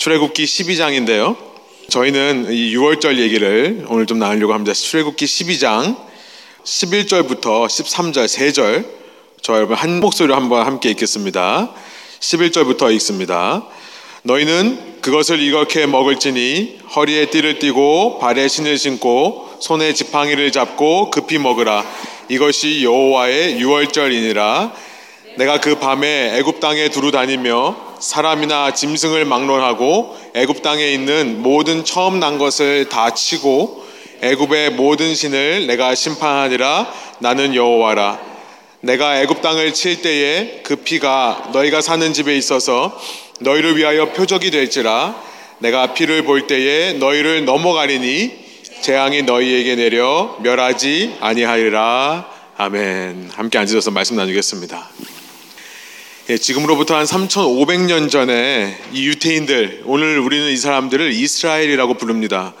출애굽기 12장인데요. 저희는 이 6월절 얘기를 오늘 좀 나누려고 합니다. 출애굽기 12장 11절부터 13절 3절 저 여러분 한 목소리로 한번 함께 읽겠습니다. 11절부터 읽습니다. 너희는 그것을 이렇게 먹을지니 허리에 띠를 띠고 발에 신을 신고 손에 지팡이를 잡고 급히 먹으라. 이것이 여호와의 유월절이니라. 내가 그 밤에 애굽 땅에 두루 다니며 사람이나 짐승을 막론하고 애굽 땅에 있는 모든 처음 난 것을 다 치고 애굽의 모든 신을 내가 심판하니라. 나는 여호와라. 내가 애굽 땅을 칠 때에 그 피가 너희가 사는 집에 있어서 너희를 위하여 표적이 될지라. 내가 피를 볼 때에 너희를 넘어가리니 재앙이 너희에게 내려 멸하지 아니하리라. 아멘. 함께 앉으셔서 말씀 나누겠습니다 예, 지금으로부터 한 3,500년 전에 이 유태인들, 오늘 우리는 이 사람들을 이스라엘이라고 부릅니다.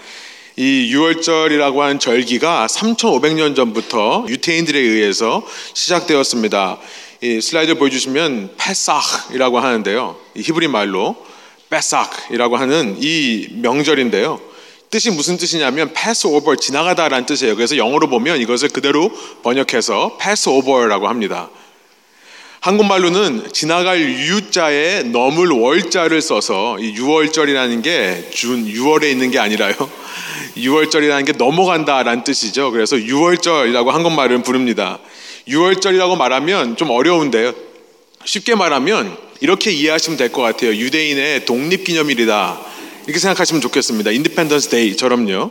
이 6월절이라고 하는 절기가 3,500년 전부터 유태인들에 의해서 시작되었습니다. 이 슬라이드 보여주시면 페삭이라고 하는데요. 히브리 말로 페삭이라고 하는 이 명절인데요. 뜻이 무슨 뜻이냐면 패스오버 지나가다라는 뜻이에요. 그래서 영어로 보면 이것을 그대로 번역해서 Passover라고 합니다. 한국말로는 지나갈 유자에 넘을 월자를 써서 이 유월절이라는 게 June 6월에 있는 게 아니라요. 유월절이라는 게 넘어간다라는 뜻이죠. 그래서 유월절이라고 한국말은 부릅니다. 유월절이라고 말하면 좀 어려운데요. 쉽게 말하면 이렇게 이해하시면 될 것 같아요. 유대인의 독립기념일이다. 이렇게 생각하시면 좋겠습니다. Independence Day처럼요.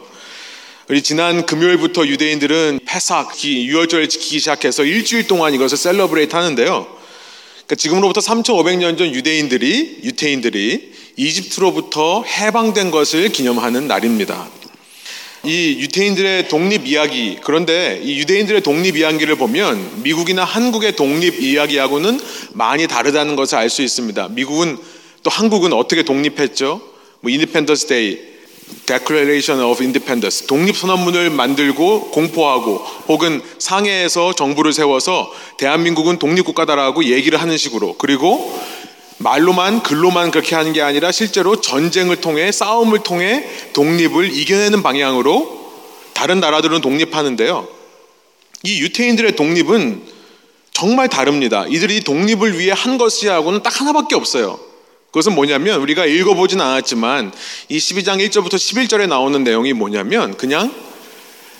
우리 지난 금요일부터 유대인들은 Pesach, 유월절을 지키기 시작해서 일주일 동안 이것을 celebrate 하는데요. 그러니까 지금으로부터 3,500년 전 유대인들이 유태인들이 이집트로부터 해방된 것을 기념하는 날입니다. 이 유태인들의 독립 이야기 그런데 이 유대인들의 독립 이야기를 보면 미국이나 한국의 독립 이야기하고는 많이 다르다는 것을 알 수 있습니다. 미국은 또 한국은 어떻게 독립했죠? 뭐 Independence Day Declaration of Independence 독립선언문을 만들고 공포하고 혹은 상해에서 정부를 세워서 대한민국은 독립국가다라고 얘기를 하는 식으로 그리고 말로만 글로만 그렇게 하는 게 아니라 실제로 전쟁을 통해 싸움을 통해 독립을 이겨내는 방향으로 다른 나라들은 독립하는데요. 이 유태인들의 독립은 정말 다릅니다. 이들이 독립을 위해 한 것이라고는 딱 하나밖에 없어요. 그것은 뭐냐면 우리가 읽어보진 않았지만 이 12장 1절부터 11절에 나오는 내용이 뭐냐면 그냥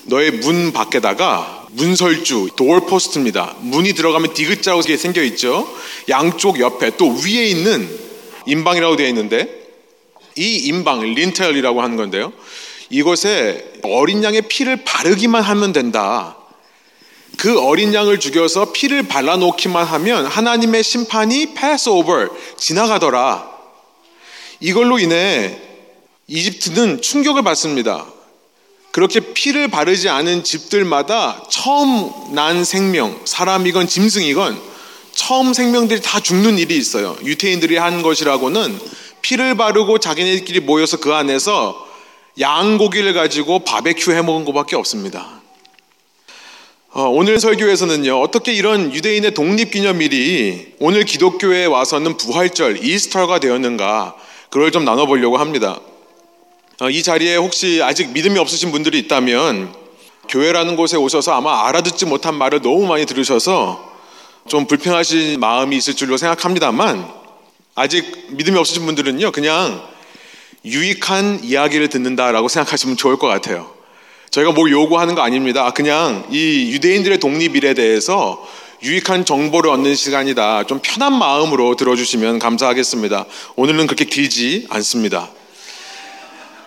너의 문 밖에다가 문설주, 도어포스트입니다. 문이 들어가면 디귿자로 생겨 있죠. 양쪽 옆에 또 위에 있는 인방이라고 되어 있는데 이 인방, 린텔이라고 하는 건데요. 이곳에 어린 양의 피를 바르기만 하면 된다. 그 어린 양을 죽여서 피를 발라놓기만 하면 하나님의 심판이 패스 오버 지나가더라. 이걸로 인해 이집트는 충격을 받습니다. 그렇게 피를 바르지 않은 집들마다 처음 난 생명, 사람이건 짐승이건 처음 생명들이 다 죽는 일이 있어요. 유태인들이 한 것이라고는 피를 바르고 자기네들끼리 모여서 그 안에서 양고기를 가지고 바베큐 해 먹은 것밖에 없습니다. 어, 오늘 설교에서는요, 어떻게 이런 유대인의 독립기념일이 오늘 기독교에 와서는 부활절, 이스터가 되었는가, 그걸 좀 나눠보려고 합니다. 어, 이 자리에 혹시 아직 믿음이 없으신 분들이 있다면, 교회라는 곳에 오셔서 아마 알아듣지 못한 말을 너무 많이 들으셔서 좀 불평하신 마음이 있을 줄로 생각합니다만, 아직 믿음이 없으신 분들은요, 그냥 유익한 이야기를 듣는다라고 생각하시면 좋을 것 같아요. 저희가 뭘 요구하는 거 아닙니다. 그냥 이 유대인들의 독립일에 대해서 유익한 정보를 얻는 시간이다. 좀 편한 마음으로 들어주시면 감사하겠습니다. 오늘은 그렇게 길지 않습니다.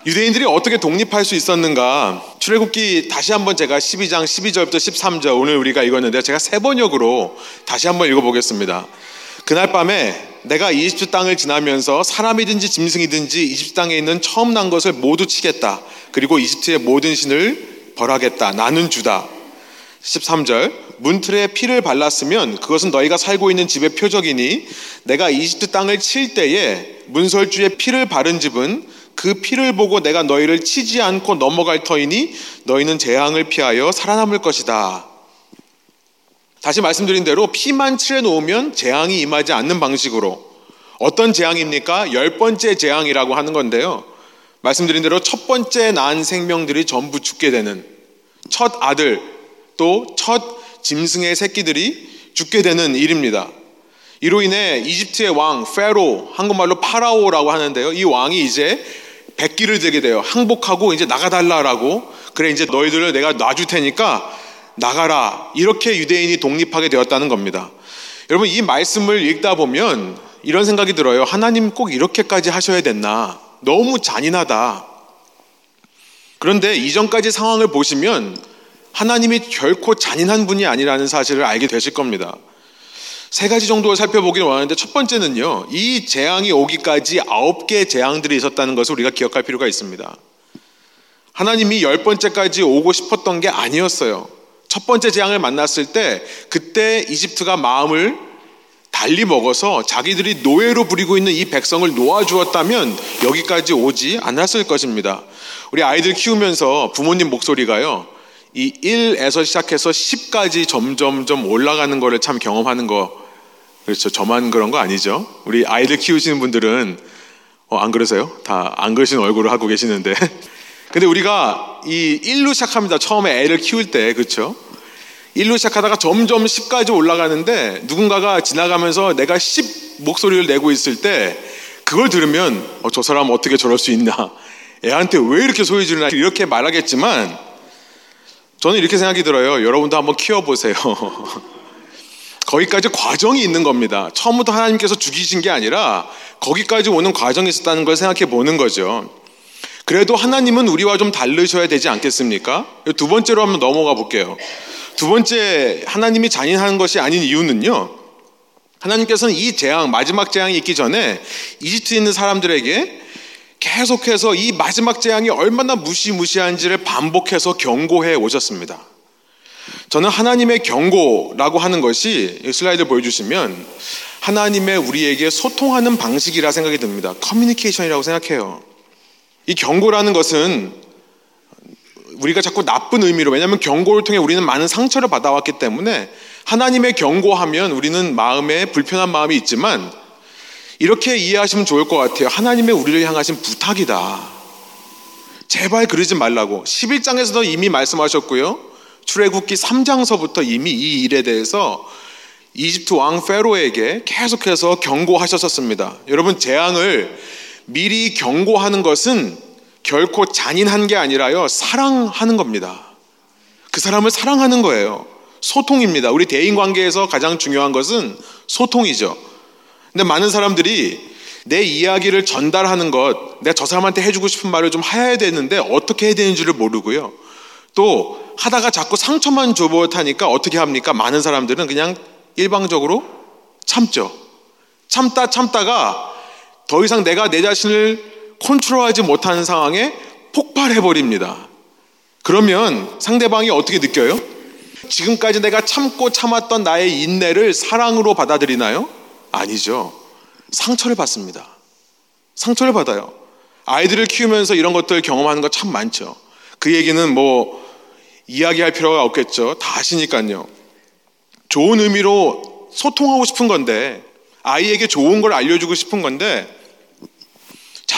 유대인들이 어떻게 독립할 수 있었는가? 출애굽기 다시 한번 제가 12장 12절부터 13절 오늘 우리가 읽었는데 제가 세 번역으로 다시 한번 읽어보겠습니다. 그날 밤에 내가 이집트 땅을 지나면서 사람이든지 짐승이든지 이집트 땅에 있는 처음 난 것을 모두 치겠다. 그리고 이집트의 모든 신을 벌하겠다. 나는 주다. 13절 문틀에 피를 발랐으면 그것은 너희가 살고 있는 집의 표적이니 내가 이집트 땅을 칠 때에 문설주에 피를 바른 집은 그 피를 보고 내가 너희를 치지 않고 넘어갈 터이니 너희는 재앙을 피하여 살아남을 것이다. 다시 말씀드린 대로 피만 칠해 놓으면 재앙이 임하지 않는 방식으로 어떤 재앙입니까? 열 번째 재앙이라고 하는 건데요. 말씀드린 대로 첫 번째 난 생명들이 전부 죽게 되는 첫 아들 또 첫 짐승의 새끼들이 죽게 되는 일입니다. 이로 인해 이집트의 왕 페로 한국말로 파라오라고 하는데요. 이 왕이 이제 백기를 들게 돼요. 항복하고 이제 나가달라라고 그래 이제 너희들을 내가 놔줄 테니까 나가라 이렇게 유대인이 독립하게 되었다는 겁니다. 여러분 이 말씀을 읽다 보면 이런 생각이 들어요. 하나님 꼭 이렇게까지 하셔야 됐나? 너무 잔인하다. 그런데 이전까지 상황을 보시면 하나님이 결코 잔인한 분이 아니라는 사실을 알게 되실 겁니다. 세 가지 정도를 살펴보기를 원하는데 첫 번째는요, 이 재앙이 오기까지 아홉 개의 재앙들이 있었다는 것을 우리가 기억할 필요가 있습니다. 하나님이 열 번째까지 오고 싶었던 게 아니었어요. 첫 번째 재앙을 만났을 때 그때 이집트가 마음을 달리 먹어서 자기들이 노예로 부리고 있는 이 백성을 놓아주었다면 여기까지 오지 않았을 것입니다. 우리 아이들 키우면서 부모님 목소리가요. 이 1에서 시작해서 10까지 점점점 올라가는 거를 참 경험하는 거 그렇죠. 저만 그런 거 아니죠. 우리 아이들 키우시는 분들은 어, 안 그러세요? 다 안 그러신 얼굴을 하고 계시는데 근데 우리가 이 1로 시작합니다. 처음에 애를 키울 때, 그렇죠? 1로 시작하다가 점점 10까지 올라가는데 누군가가 지나가면서 내가 10 목소리를 내고 있을 때 그걸 들으면 어, 저 사람 어떻게 저럴 수 있나? 애한테 왜 이렇게 소리 지르나? 이렇게 말하겠지만 저는 이렇게 생각이 들어요. 여러분도 한번 키워보세요. 거기까지 과정이 있는 겁니다. 처음부터 하나님께서 죽이신 게 아니라 거기까지 오는 과정이 있었다는 걸 생각해 보는 거죠. 그래도 하나님은 우리와 좀 다르셔야 되지 않겠습니까? 두 번째로 한번 넘어가 볼게요. 두 번째 하나님이 잔인한 것이 아닌 이유는요. 하나님께서는 이 재앙, 마지막 재앙이 있기 전에 이집트에 있는 사람들에게 계속해서 이 마지막 재앙이 얼마나 무시무시한지를 반복해서 경고해 오셨습니다. 저는 하나님의 경고라고 하는 것이 슬라이드 보여주시면 하나님의 우리에게 소통하는 방식이라 생각이 듭니다. 커뮤니케이션이라고 생각해요. 이 경고라는 것은 우리가 자꾸 나쁜 의미로 왜냐하면 경고를 통해 우리는 많은 상처를 받아왔기 때문에 하나님의 경고하면 우리는 마음에 불편한 마음이 있지만 이렇게 이해하시면 좋을 것 같아요. 하나님의 우리를 향하신 부탁이다. 제발 그러지 말라고. 11장에서도 이미 말씀하셨고요. 출애굽기 3장서부터 이미 이 일에 대해서 이집트 왕 페로에게 계속해서 경고하셨었습니다. 여러분 재앙을 미리 경고하는 것은 결코 잔인한 게 아니라요, 사랑하는 겁니다. 그 사람을 사랑하는 거예요. 소통입니다. 우리 대인 관계에서 가장 중요한 것은 소통이죠. 근데 많은 사람들이 내 이야기를 전달하는 것, 내가 저 사람한테 해주고 싶은 말을 좀 해야 되는데 어떻게 해야 되는지를 모르고요. 또 하다가 자꾸 상처만 줘버릇하니까 어떻게 합니까? 많은 사람들은 그냥 일방적으로 참죠. 참다 참다가 더 이상 내가 내 자신을 컨트롤하지 못하는 상황에 폭발해버립니다. 그러면 상대방이 어떻게 느껴요? 지금까지 내가 참고 참았던 나의 인내를 사랑으로 받아들이나요? 아니죠. 상처를 받습니다. 상처를 받아요. 아이들을 키우면서 이런 것들 경험하는 거 참 많죠. 그 얘기는 뭐 이야기할 필요가 없겠죠. 다 아시니까요. 좋은 의미로 소통하고 싶은 건데 아이에게 좋은 걸 알려주고 싶은 건데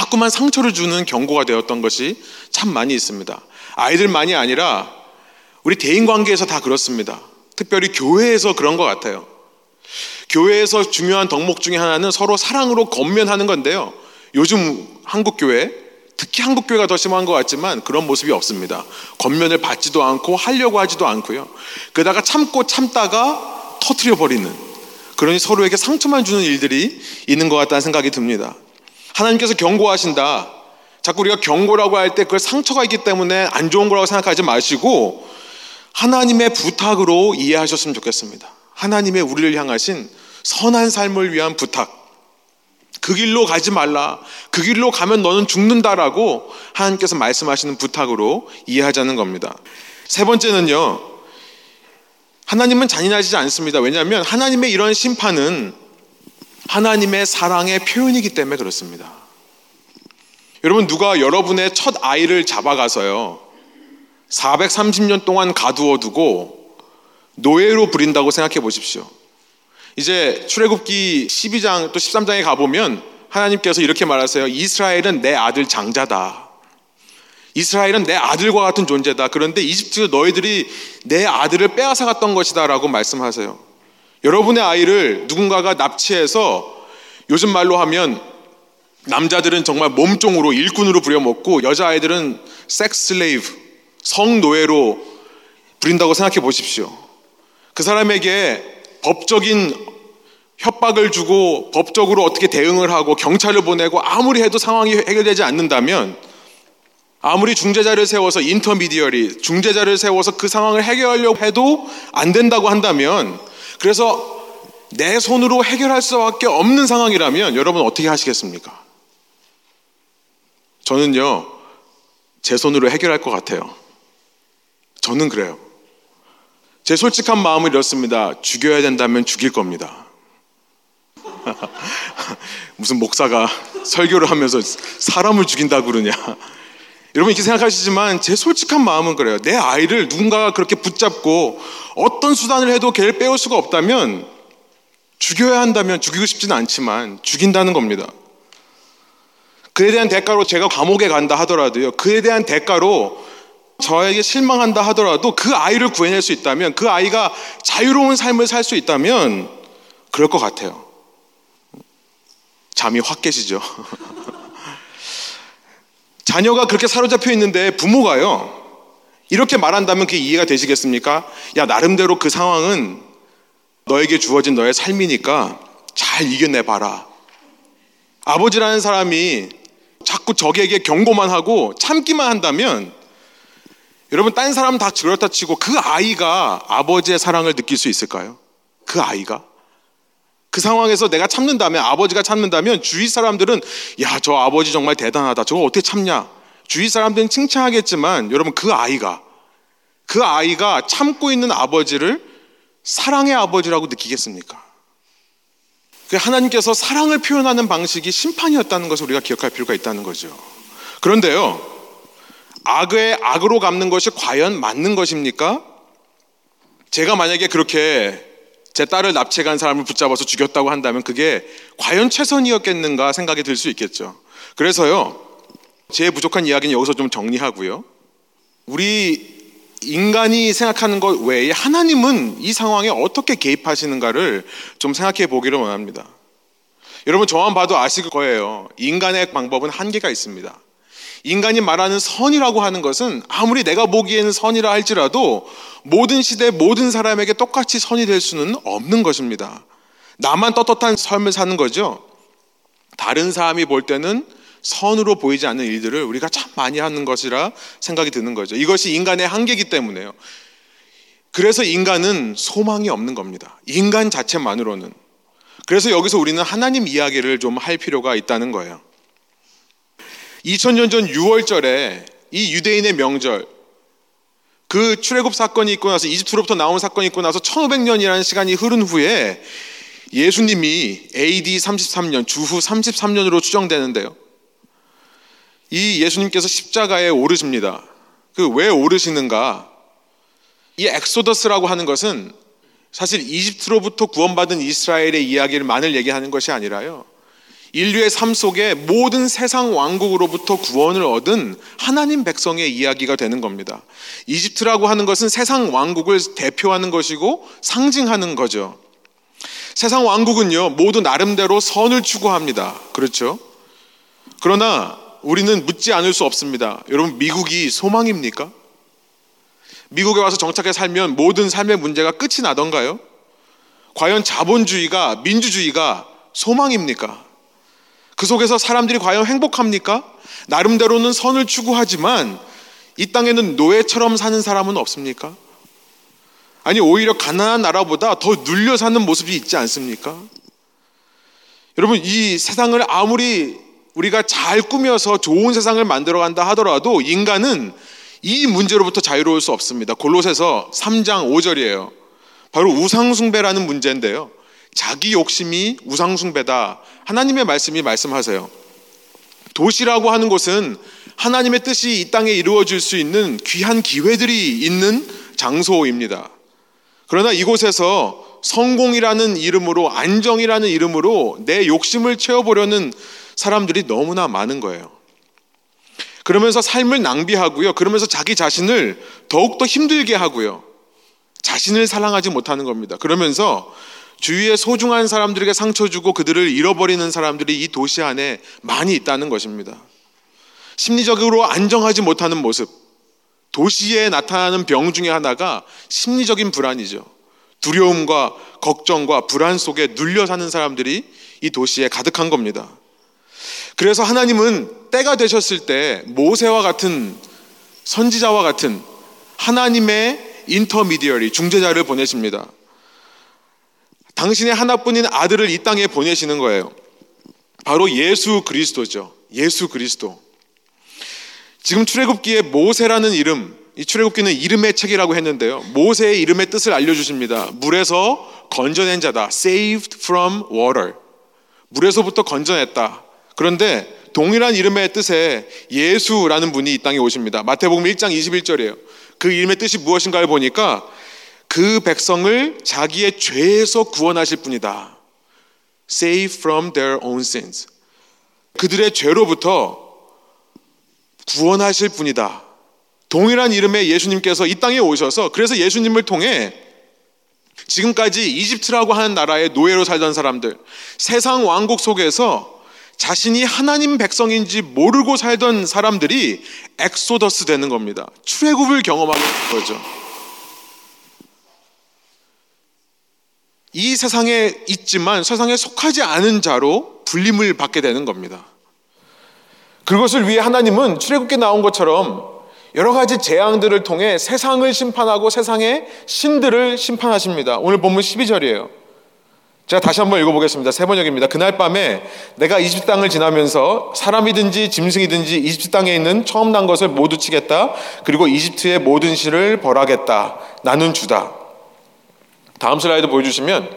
자꾸만 상처를 주는 경고가 되었던 것이 참 많이 있습니다. 아이들만이 아니라 우리 대인 관계에서 다 그렇습니다. 특별히 교회에서 그런 것 같아요. 교회에서 중요한 덕목 중에 하나는 서로 사랑으로 겉면하는 건데요. 요즘 한국 교회, 특히 한국 교회가 더 심한 것 같지만 그런 모습이 없습니다. 겉면을 받지도 않고 하려고 하지도 않고요. 그러다가 참고 참다가 터트려 버리는 그러니 서로에게 상처만 주는 일들이 있는 것 같다는 생각이 듭니다. 하나님께서 경고하신다. 자꾸 우리가 경고라고 할 때 그걸 상처가 있기 때문에 안 좋은 거라고 생각하지 마시고 하나님의 부탁으로 이해하셨으면 좋겠습니다. 하나님의 우리를 향하신 선한 삶을 위한 부탁. 그 길로 가지 말라. 그 길로 가면 너는 죽는다라고 하나님께서 말씀하시는 부탁으로 이해하자는 겁니다. 세 번째는요. 하나님은 잔인하지 않습니다. 왜냐하면 하나님의 이런 심판은 하나님의 사랑의 표현이기 때문에 그렇습니다. 여러분, 누가 여러분의 첫 아이를 잡아가서요, 430년 동안 가두어 두고 노예로 부린다고 생각해 보십시오. 이제 출애굽기 12장 또 13장에 가보면 하나님께서 이렇게 말하세요. 이스라엘은 내 아들 장자다. 이스라엘은 내 아들과 같은 존재다. 그런데 이집트 너희들이 내 아들을 빼앗아 갔던 것이다 라고 말씀하세요. 여러분의 아이를 누군가가 납치해서 요즘 말로 하면 남자들은 정말 몸종으로 일꾼으로 부려먹고 여자아이들은 섹슬레이브, 성노예로 부린다고 생각해 보십시오. 그 사람에게 법적인 협박을 주고 법적으로 어떻게 대응을 하고 경찰을 보내고 아무리 해도 상황이 해결되지 않는다면 아무리 중재자를 세워서 인터미디어리 중재자를 세워서 그 상황을 해결하려고 해도 안 된다고 한다면 그래서 내 손으로 해결할 수밖에 없는 상황이라면 여러분 어떻게 하시겠습니까? 저는요, 제 손으로 해결할 것 같아요. 저는 그래요. 제 솔직한 마음을 이렇습니다. 죽여야 된다면 죽일 겁니다. 무슨 목사가 설교를 하면서 사람을 죽인다고 그러냐. 여러분 이렇게 생각하시지만 제 솔직한 마음은 그래요. 내 아이를 누군가가 그렇게 붙잡고 어떤 수단을 해도 걔를 빼올 수가 없다면 죽여야 한다면 죽이고 싶지는 않지만 죽인다는 겁니다. 그에 대한 대가로 제가 감옥에 간다 하더라도요. 그에 대한 대가로 저에게 실망한다 하더라도 그 아이를 구해낼 수 있다면 그 아이가 자유로운 삶을 살 수 있다면 그럴 것 같아요. 잠이 확 깨시죠. 자녀가 그렇게 사로잡혀 있는데 부모가요. 이렇게 말한다면 그게 이해가 되시겠습니까? 야, 나름대로 그 상황은 너에게 주어진 너의 삶이니까 잘 이겨내 봐라. 아버지라는 사람이 자꾸 적에게 경고만 하고 참기만 한다면 여러분 딴 사람 다 그렇다 치고 그 아이가 아버지의 사랑을 느낄 수 있을까요? 그 아이가 그 상황에서 내가 참는다면 아버지가 참는다면 주위 사람들은 야 저 아버지 정말 대단하다 저거 어떻게 참냐 주위 사람들은 칭찬하겠지만 여러분 그 아이가 그 아이가 참고 있는 아버지를 사랑의 아버지라고 느끼겠습니까? 그 하나님께서 사랑을 표현하는 방식이 심판이었다는 것을 우리가 기억할 필요가 있다는 거죠. 그런데요, 악의 악으로 갚는 것이 과연 맞는 것입니까? 제가 만약에 그렇게 제 딸을 납치간 사람을 붙잡아서 죽였다고 한다면 그게 과연 최선이었겠는가 생각이 들 수 있겠죠. 그래서요, 제 부족한 이야기는 여기서 좀 정리하고요. 우리 인간이 생각하는 것 외에 하나님은 이 상황에 어떻게 개입하시는가를 좀 생각해 보기를 원합니다. 여러분 저만 봐도 아실 거예요. 인간의 방법은 한계가 있습니다. 인간이 말하는 선이라고 하는 것은 아무리 내가 보기에는 선이라 할지라도 모든 시대 모든 사람에게 똑같이 선이 될 수는 없는 것입니다. 나만 떳떳한 삶을 사는 거죠. 다른 사람이 볼 때는 선으로 보이지 않는 일들을 우리가 참 많이 하는 것이라 생각이 드는 거죠. 이것이 인간의 한계이기 때문에요. 그래서 인간은 소망이 없는 겁니다. 인간 자체만으로는. 그래서 여기서 우리는 하나님 이야기를 좀 할 필요가 있다는 거예요. 2000년 전 6월절에 이 유대인의 명절, 그 출애굽 사건이 있고 나서 이집트로부터 나온 사건이 있고 나서 1500년이라는 시간이 흐른 후에 예수님이 AD 33년, 주후 33년으로 추정되는데요. 이 예수님께서 십자가에 오르십니다. 그 왜 오르시는가? 이 엑소더스라고 하는 것은 사실 이집트로부터 구원받은 이스라엘의 이야기를 만을 얘기하는 것이 아니라요. 인류의 삶 속에 모든 세상 왕국으로부터 구원을 얻은 하나님 백성의 이야기가 되는 겁니다. 이집트라고 하는 것은 세상 왕국을 대표하는 것이고 상징하는 거죠. 세상 왕국은요, 모두 나름대로 선을 추구합니다. 그렇죠? 그러나 우리는 묻지 않을 수 없습니다. 여러분, 미국이 소망입니까? 미국에 와서 정착해 살면 모든 삶의 문제가 끝이 나던가요? 과연 자본주의가, 민주주의가 소망입니까? 그 속에서 사람들이 과연 행복합니까? 나름대로는 선을 추구하지만 이 땅에는 노예처럼 사는 사람은 없습니까? 아니, 오히려 가난한 나라보다 더 눌려 사는 모습이 있지 않습니까? 여러분, 이 세상을 아무리 우리가 잘 꾸며서 좋은 세상을 만들어 간다 하더라도 인간은 이 문제로부터 자유로울 수 없습니다. 골로새서 3장 5절이에요. 바로 우상숭배라는 문제인데요. 자기 욕심이 우상숭배다. 하나님의 말씀이 말씀하세요. 도시라고 하는 곳은 하나님의 뜻이 이 땅에 이루어질 수 있는 귀한 기회들이 있는 장소입니다. 그러나 이곳에서 성공이라는 이름으로 안정이라는 이름으로 내 욕심을 채워보려는 사람들이 너무나 많은 거예요. 그러면서 삶을 낭비하고요. 그러면서 자기 자신을 더욱더 힘들게 하고요. 자신을 사랑하지 못하는 겁니다. 그러면서 주위의 소중한 사람들에게 상처 주고 그들을 잃어버리는 사람들이 이 도시 안에 많이 있다는 것입니다. 심리적으로 안정하지 못하는 모습. 도시에 나타나는 병 중에 하나가 심리적인 불안이죠. 두려움과 걱정과 불안 속에 눌려 사는 사람들이 이 도시에 가득한 겁니다. 그래서 하나님은 때가 되셨을 때 모세와 같은 선지자와 같은 하나님의 인터미디어리 중재자를 보내십니다. 당신의 하나뿐인 아들을 이 땅에 보내시는 거예요. 바로 예수 그리스도죠. 예수 그리스도. 지금 출애굽기에 모세라는 이름, 이 출애굽기는 이름의 책이라고 했는데요. 모세의 이름의 뜻을 알려주십니다. 물에서 건져낸 자다. saved from water. 물에서부터 건져냈다. 그런데 동일한 이름의 뜻에 예수라는 분이 이 땅에 오십니다. 마태복음 1장 21절이에요. 그 이름의 뜻이 무엇인가를 보니까 그 백성을 자기의 죄에서 구원하실 분이다. Save from their own sins. 그들의 죄로부터 구원하실 분이다. 동일한 이름의 예수님께서 이 땅에 오셔서 그래서 예수님을 통해 지금까지 이집트라고 하는 나라의 노예로 살던 사람들, 세상 왕국 속에서 자신이 하나님 백성인지 모르고 살던 사람들이 엑소더스 되는 겁니다. 출애굽을 경험하게 된 거죠. 이 세상에 있지만 세상에 속하지 않은 자로 불림을 받게 되는 겁니다. 그것을 위해 하나님은 출애굽기 나온 것처럼 여러 가지 재앙들을 통해 세상을 심판하고 세상의 신들을 심판하십니다. 오늘 본문 12절이에요. 제가 다시 한번 읽어보겠습니다. 세 번역입니다. 그날 밤에 내가 이집트 땅을 지나면서 사람이든지 짐승이든지 이집트 땅에 있는 처음 난 것을 모두 치겠다. 그리고 이집트의 모든 신을 벌하겠다. 나는 주다. 다음 슬라이드 보여주시면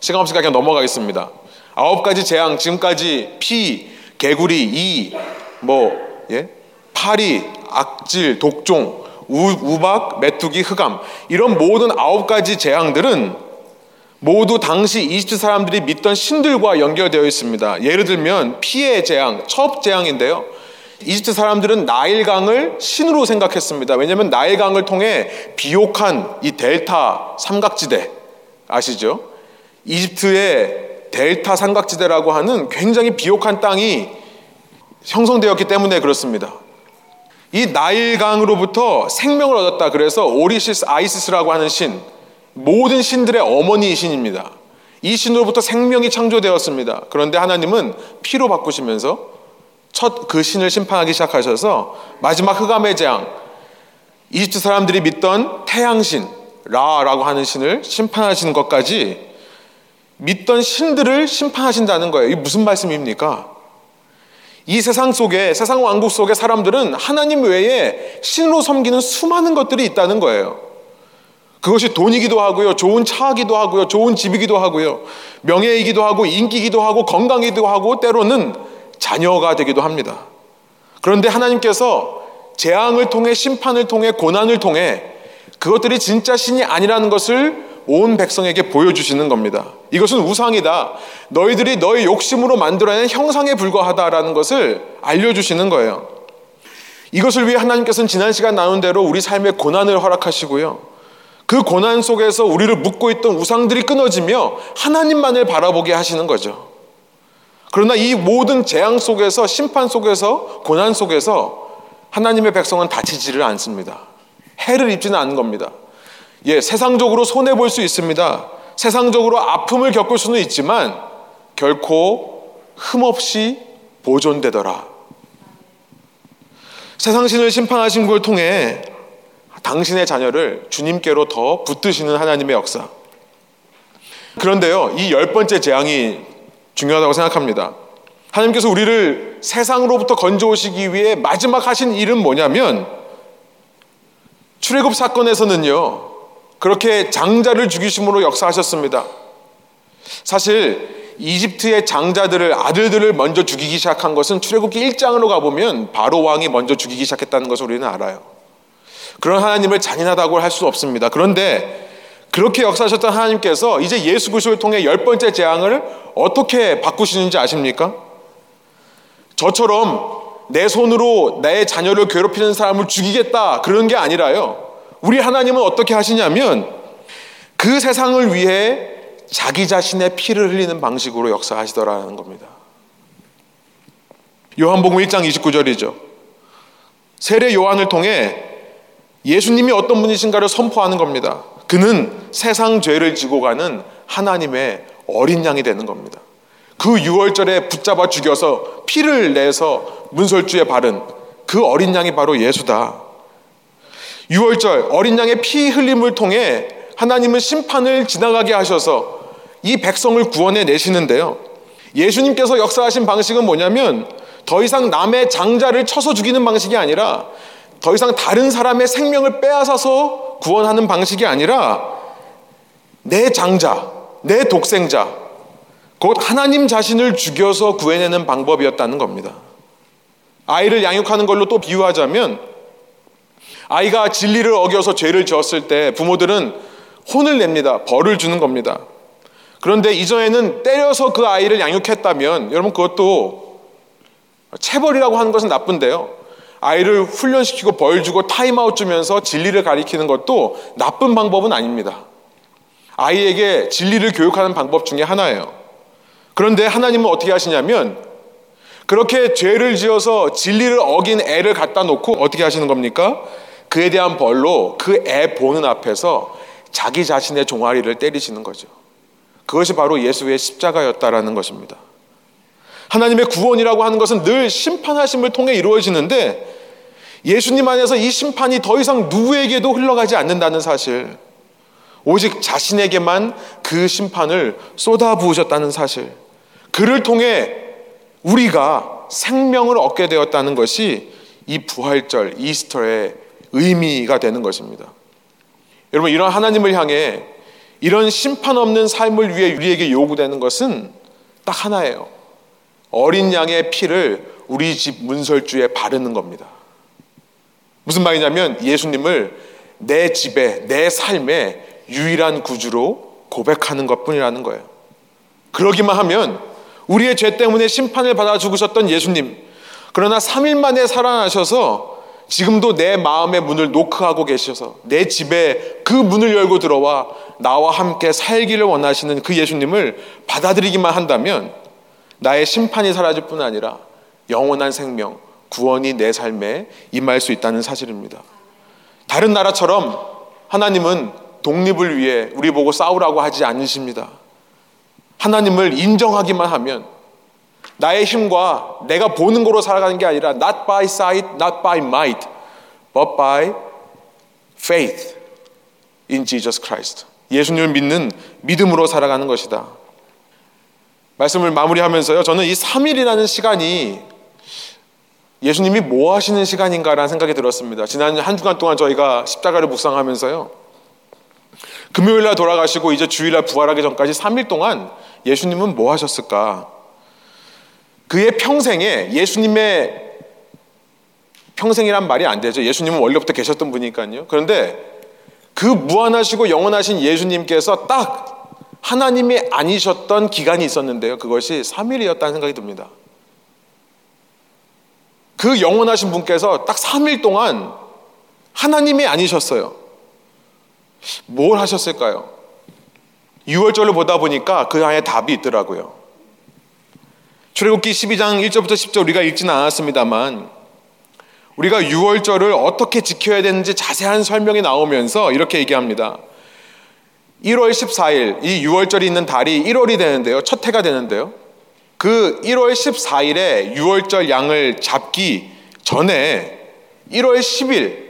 시간 없으니까 그냥 넘어가겠습니다. 아홉 가지 재앙, 지금까지 피, 개구리, 이, 뭐, 예? 파리, 악질, 독종, 우, 우박, 메뚜기, 흑암 이런 모든 아홉 가지 재앙들은 모두 당시 이집트 사람들이 믿던 신들과 연결되어 있습니다. 예를 들면 피의 재앙, 첩 재앙인데요. 이집트 사람들은 나일강을 신으로 생각했습니다. 왜냐하면 나일강을 통해 비옥한 이 델타 삼각지대 아시죠? 이집트의 델타 삼각지대라고 하는 굉장히 비옥한 땅이 형성되었기 때문에 그렇습니다. 이 나일강으로부터 생명을 얻었다. 그래서 오시리스 아이시스라고 하는 신, 모든 신들의 어머니 신입니다. 이 신으로부터 생명이 창조되었습니다. 그런데 하나님은 피로 바꾸시면서 첫 그 신을 심판하기 시작하셔서 마지막 흑암의 재앙, 이집트 사람들이 믿던 태양신, 라라고 하는 신을 심판하시는 것까지 믿던 신들을 심판하신다는 거예요. 이게 무슨 말씀입니까? 이 세상 속에, 세상 왕국 속에 사람들은 하나님 외에 신으로 섬기는 수많은 것들이 있다는 거예요. 그것이 돈이기도 하고요, 좋은 차이기도 하고요, 좋은 집이기도 하고요, 명예이기도 하고, 인기기도 하고, 건강이기도 하고, 때로는 자녀가 되기도 합니다. 그런데 하나님께서 재앙을 통해, 심판을 통해, 고난을 통해 그것들이 진짜 신이 아니라는 것을 온 백성에게 보여주시는 겁니다. 이것은 우상이다. 너희들이 너희 욕심으로 만들어낸 형상에 불과하다라는 것을 알려주시는 거예요. 이것을 위해 하나님께서는 지난 시간 나눈 대로 우리 삶에 고난을 허락하시고요. 그 고난 속에서 우리를 묶고 있던 우상들이 끊어지며 하나님만을 바라보게 하시는 거죠. 그러나 이 모든 재앙 속에서 심판 속에서 고난 속에서 하나님의 백성은 다치지를 않습니다. 해를 입지는 않는 겁니다. 예, 세상적으로 손해 볼 수 있습니다. 세상적으로 아픔을 겪을 수는 있지만 결코 흠없이 보존되더라. 세상신을 심판하신 걸 통해 당신의 자녀를 주님께로 더 붙드시는 하나님의 역사. 그런데요, 이 열 번째 재앙이 중요하다고 생각합니다. 하나님께서 우리를 세상으로부터 건져오시기 위해 마지막 하신 일은 뭐냐면 출애굽 사건에서는요. 그렇게 장자를 죽이심으로 역사하셨습니다. 사실 이집트의 장자들을 아들들을 먼저 죽이기 시작한 것은 출애굽기 1장으로 가 보면 바로 왕이 먼저 죽이기 시작했다는 것을 우리는 알아요. 그런 하나님을 잔인하다고 할 수 없습니다. 그런데 그렇게 역사하셨던 하나님께서 이제 예수 그리스도를 통해 열 번째 재앙을 어떻게 바꾸시는지 아십니까? 저처럼 내 손으로 내 자녀를 괴롭히는 사람을 죽이겠다 그런 게 아니라요. 우리 하나님은 어떻게 하시냐면 그 세상을 위해 자기 자신의 피를 흘리는 방식으로 역사하시더라는 겁니다. 요한복음 1장 29절이죠. 세례 요한을 통해 예수님이 어떤 분이신가를 선포하는 겁니다. 그는 세상 죄를 지고 가는 하나님의 어린 양이 되는 겁니다. 그 유월절에 붙잡아 죽여서 피를 내서 문설주에 바른 그 어린 양이 바로 예수다. 유월절 어린 양의 피 흘림을 통해 하나님은 심판을 지나가게 하셔서 이 백성을 구원해 내시는데요. 예수님께서 역사하신 방식은 뭐냐면 더 이상 남의 장자를 쳐서 죽이는 방식이 아니라 더 이상 다른 사람의 생명을 빼앗아서 구원하는 방식이 아니라 내 장자, 내 독생자, 곧 하나님 자신을 죽여서 구해내는 방법이었다는 겁니다. 아이를 양육하는 걸로 또 비유하자면 아이가 진리를 어겨서 죄를 지었을 때 부모들은 혼을 냅니다. 벌을 주는 겁니다. 그런데 이전에는 때려서 그 아이를 양육했다면 여러분 그것도 체벌이라고 하는 것은 나쁜데요. 아이를 훈련시키고 벌 주고 타임아웃 주면서 진리를 가르치는 것도 나쁜 방법은 아닙니다. 아이에게 진리를 교육하는 방법 중에 하나예요. 그런데 하나님은 어떻게 하시냐면 그렇게 죄를 지어서 진리를 어긴 애를 갖다 놓고 어떻게 하시는 겁니까? 그에 대한 벌로 그 애 보는 앞에서 자기 자신의 종아리를 때리시는 거죠. 그것이 바로 예수의 십자가였다라는 것입니다. 하나님의 구원이라고 하는 것은 늘 심판하심을 통해 이루어지는데 예수님 안에서 이 심판이 더 이상 누구에게도 흘러가지 않는다는 사실. 오직 자신에게만 그 심판을 쏟아부으셨다는 사실. 그를 통해 우리가 생명을 얻게 되었다는 것이 이 부활절 이스터의 의미가 되는 것입니다. 여러분 이런 하나님을 향해 이런 심판 없는 삶을 위해 우리에게 요구되는 것은 딱 하나예요. 어린 양의 피를 우리 집 문설주에 바르는 겁니다. 무슨 말이냐면 예수님을 내 집에, 내 삶에 유일한 구주로 고백하는 것 뿐이라는 거예요. 그러기만 하면 우리의 죄 때문에 심판을 받아 죽으셨던 예수님, 그러나 3일 만에 살아나셔서 지금도 내 마음의 문을 노크하고 계셔서 내 집에 그 문을 열고 들어와 나와 함께 살기를 원하시는 그 예수님을 받아들이기만 한다면 나의 심판이 사라질 뿐 아니라 영원한 생명, 구원이 내 삶에 임할 수 있다는 사실입니다. 다른 나라처럼 하나님은 독립을 위해 우리 보고 싸우라고 하지 않으십니다. 하나님을 인정하기만 하면 나의 힘과 내가 보는 거로 살아가는 게 아니라 not by sight, not by might, but by faith in Jesus Christ. 예수님을 믿는 믿음으로 살아가는 것이다. 말씀을 마무리하면서요. 저는 이 3일이라는 시간이 예수님이 뭐 하시는 시간인가라는 생각이 들었습니다. 지난 한 주간 동안 저희가 십자가를 묵상하면서요. 금요일 날 돌아가시고 이제 주일 날 부활하기 전까지 3일 동안 예수님은 뭐 하셨을까? 그의 평생에 예수님의 평생이란 말이 안 되죠. 예수님은 원래부터 계셨던 분이니까요. 그런데 그 무한하시고 영원하신 예수님께서 딱 하나님이 아니셨던 기간이 있었는데요. 그것이 3일이었다는 생각이 듭니다. 그 영원하신 분께서 딱 3일 동안 하나님이 아니셨어요. 뭘 하셨을까요? 6월절을 보다 보니까 그 안에 답이 있더라고요. 출애굽기 12장 1절부터 10절 우리가 읽지는 않았습니다만 우리가 6월절을 어떻게 지켜야 되는지 자세한 설명이 나오면서 이렇게 얘기합니다. 1월 14일 이 6월절이 있는 달이 1월이 되는데요. 첫 해가 되는데요. 그 1월 14일에 6월절 양을 잡기 전에 1월 10일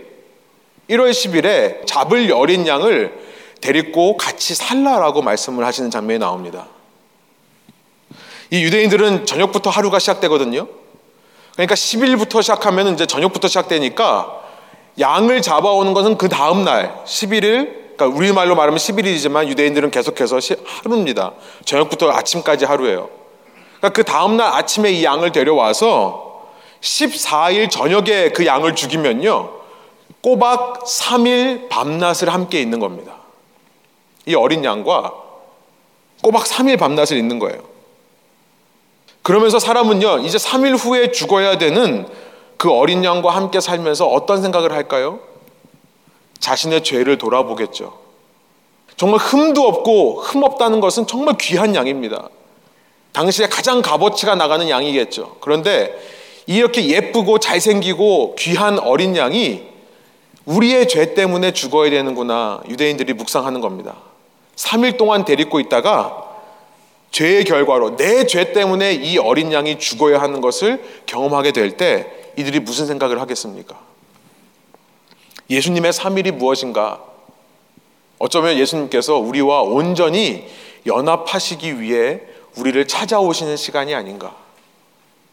1월 10일에 잡을 어린 양을 데리고 같이 살라라고 말씀을 하시는 장면이 나옵니다. 이 유대인들은 저녁부터 하루가 시작되거든요. 그러니까 10일부터 시작하면 이제 저녁부터 시작되니까 양을 잡아오는 것은 그 다음 날 11일, 그러니까 우리말로 말하면 11일이지만 유대인들은 계속해서 하루입니다. 저녁부터 아침까지 하루예요. 그러니까 그 다음 날 아침에 이 양을 데려와서 14일 저녁에 그 양을 죽이면요. 꼬박 3일 밤낮을 함께 있는 겁니다. 이 어린 양과 꼬박 3일 밤낮을 잇는 거예요. 그러면서 사람은요, 이제 3일 후에 죽어야 되는 그 어린 양과 함께 살면서 어떤 생각을 할까요? 자신의 죄를 돌아보겠죠. 정말 흠도 없고 흠 없다는 것은 정말 귀한 양입니다. 당시에 가장 값어치가 나가는 양이겠죠. 그런데 이렇게 예쁘고 잘생기고 귀한 어린 양이 우리의 죄 때문에 죽어야 되는구나 유대인들이 묵상하는 겁니다. 3일 동안 데리고 있다가 죄의 결과로 내 죄 때문에 이 어린 양이 죽어야 하는 것을 경험하게 될 때 이들이 무슨 생각을 하겠습니까? 예수님의 3일이 무엇인가? 어쩌면 예수님께서 우리와 온전히 연합하시기 위해 우리를 찾아오시는 시간이 아닌가?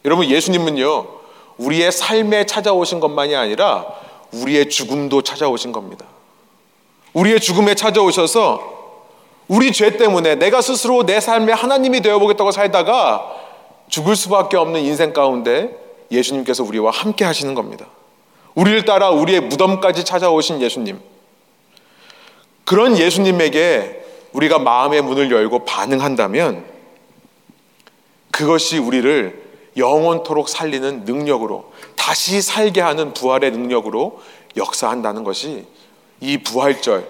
여러분, 예수님은요, 우리의 삶에 찾아오신 것만이 아니라 우리의 죽음도 찾아오신 겁니다. 우리의 죽음에 찾아오셔서 우리 죄 때문에 내가 스스로 내 삶에 하나님이 되어보겠다고 살다가 죽을 수밖에 없는 인생 가운데 예수님께서 우리와 함께 하시는 겁니다. 우리를 따라 우리의 무덤까지 찾아오신 예수님. 그런 예수님에게 우리가 마음의 문을 열고 반응한다면 그것이 우리를 영원토록 살리는 능력으로 다시 살게 하는 부활의 능력으로 역사한다는 것이 이 부활절,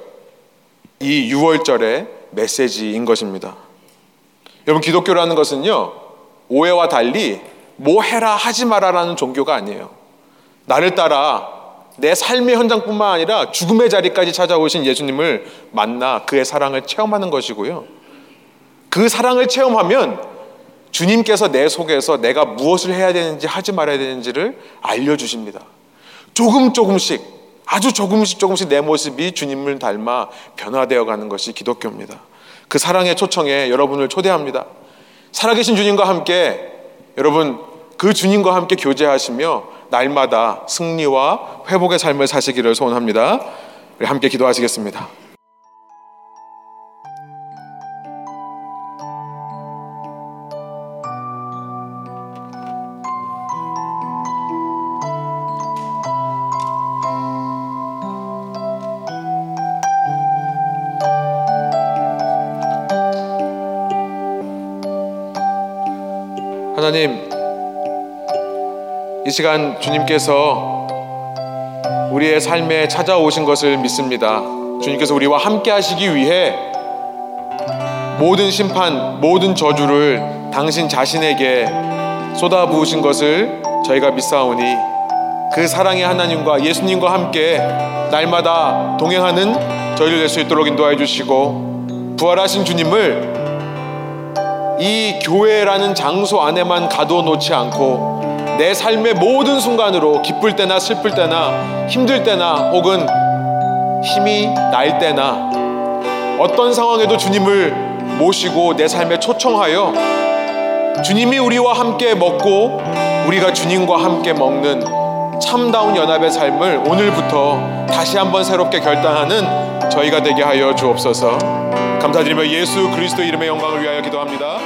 이 6월절의 메시지인 것입니다. 여러분, 기독교라는 것은요, 오해와 달리 뭐 해라 하지 마라라는 종교가 아니에요. 나를 따라 내 삶의 현장뿐만 아니라 죽음의 자리까지 찾아오신 예수님을 만나 그의 사랑을 체험하는 것이고요. 그 사랑을 체험하면 주님께서 내 속에서 내가 무엇을 해야 되는지 하지 말아야 되는지를 알려주십니다. 조금 조금씩, 아주 조금씩 조금씩 내 모습이 주님을 닮아 변화되어 가는 것이 기독교입니다. 그 사랑의 초청에 여러분을 초대합니다. 살아계신 주님과 함께 여러분 그 주님과 함께 교제하시며 날마다 승리와 회복의 삶을 사시기를 소원합니다. 함께 기도하시겠습니다. 이 시간 주님께서 우리의 삶에 찾아오신 것을 믿습니다. 주님께서 우리와 함께 하시기 위해 모든 심판, 모든 저주를 당신 자신에게 쏟아부으신 것을 저희가 믿사오니 그 사랑의 하나님과 예수님과 함께 날마다 동행하는 저희를 될 수 있도록 인도하여 주시고 부활하신 주님을 이 교회라는 장소 안에만 가둬놓지 않고 내 삶의 모든 순간으로 기쁠 때나 슬플 때나 힘들 때나 혹은 힘이 날 때나 어떤 상황에도 주님을 모시고 내 삶에 초청하여 주님이 우리와 함께 먹고 우리가 주님과 함께 먹는 참다운 연합의 삶을 오늘부터 다시 한번 새롭게 결단하는 저희가 되게 하여 주옵소서 감사드리며 예수 그리스도 이름의 영광을 위하여 기도합니다.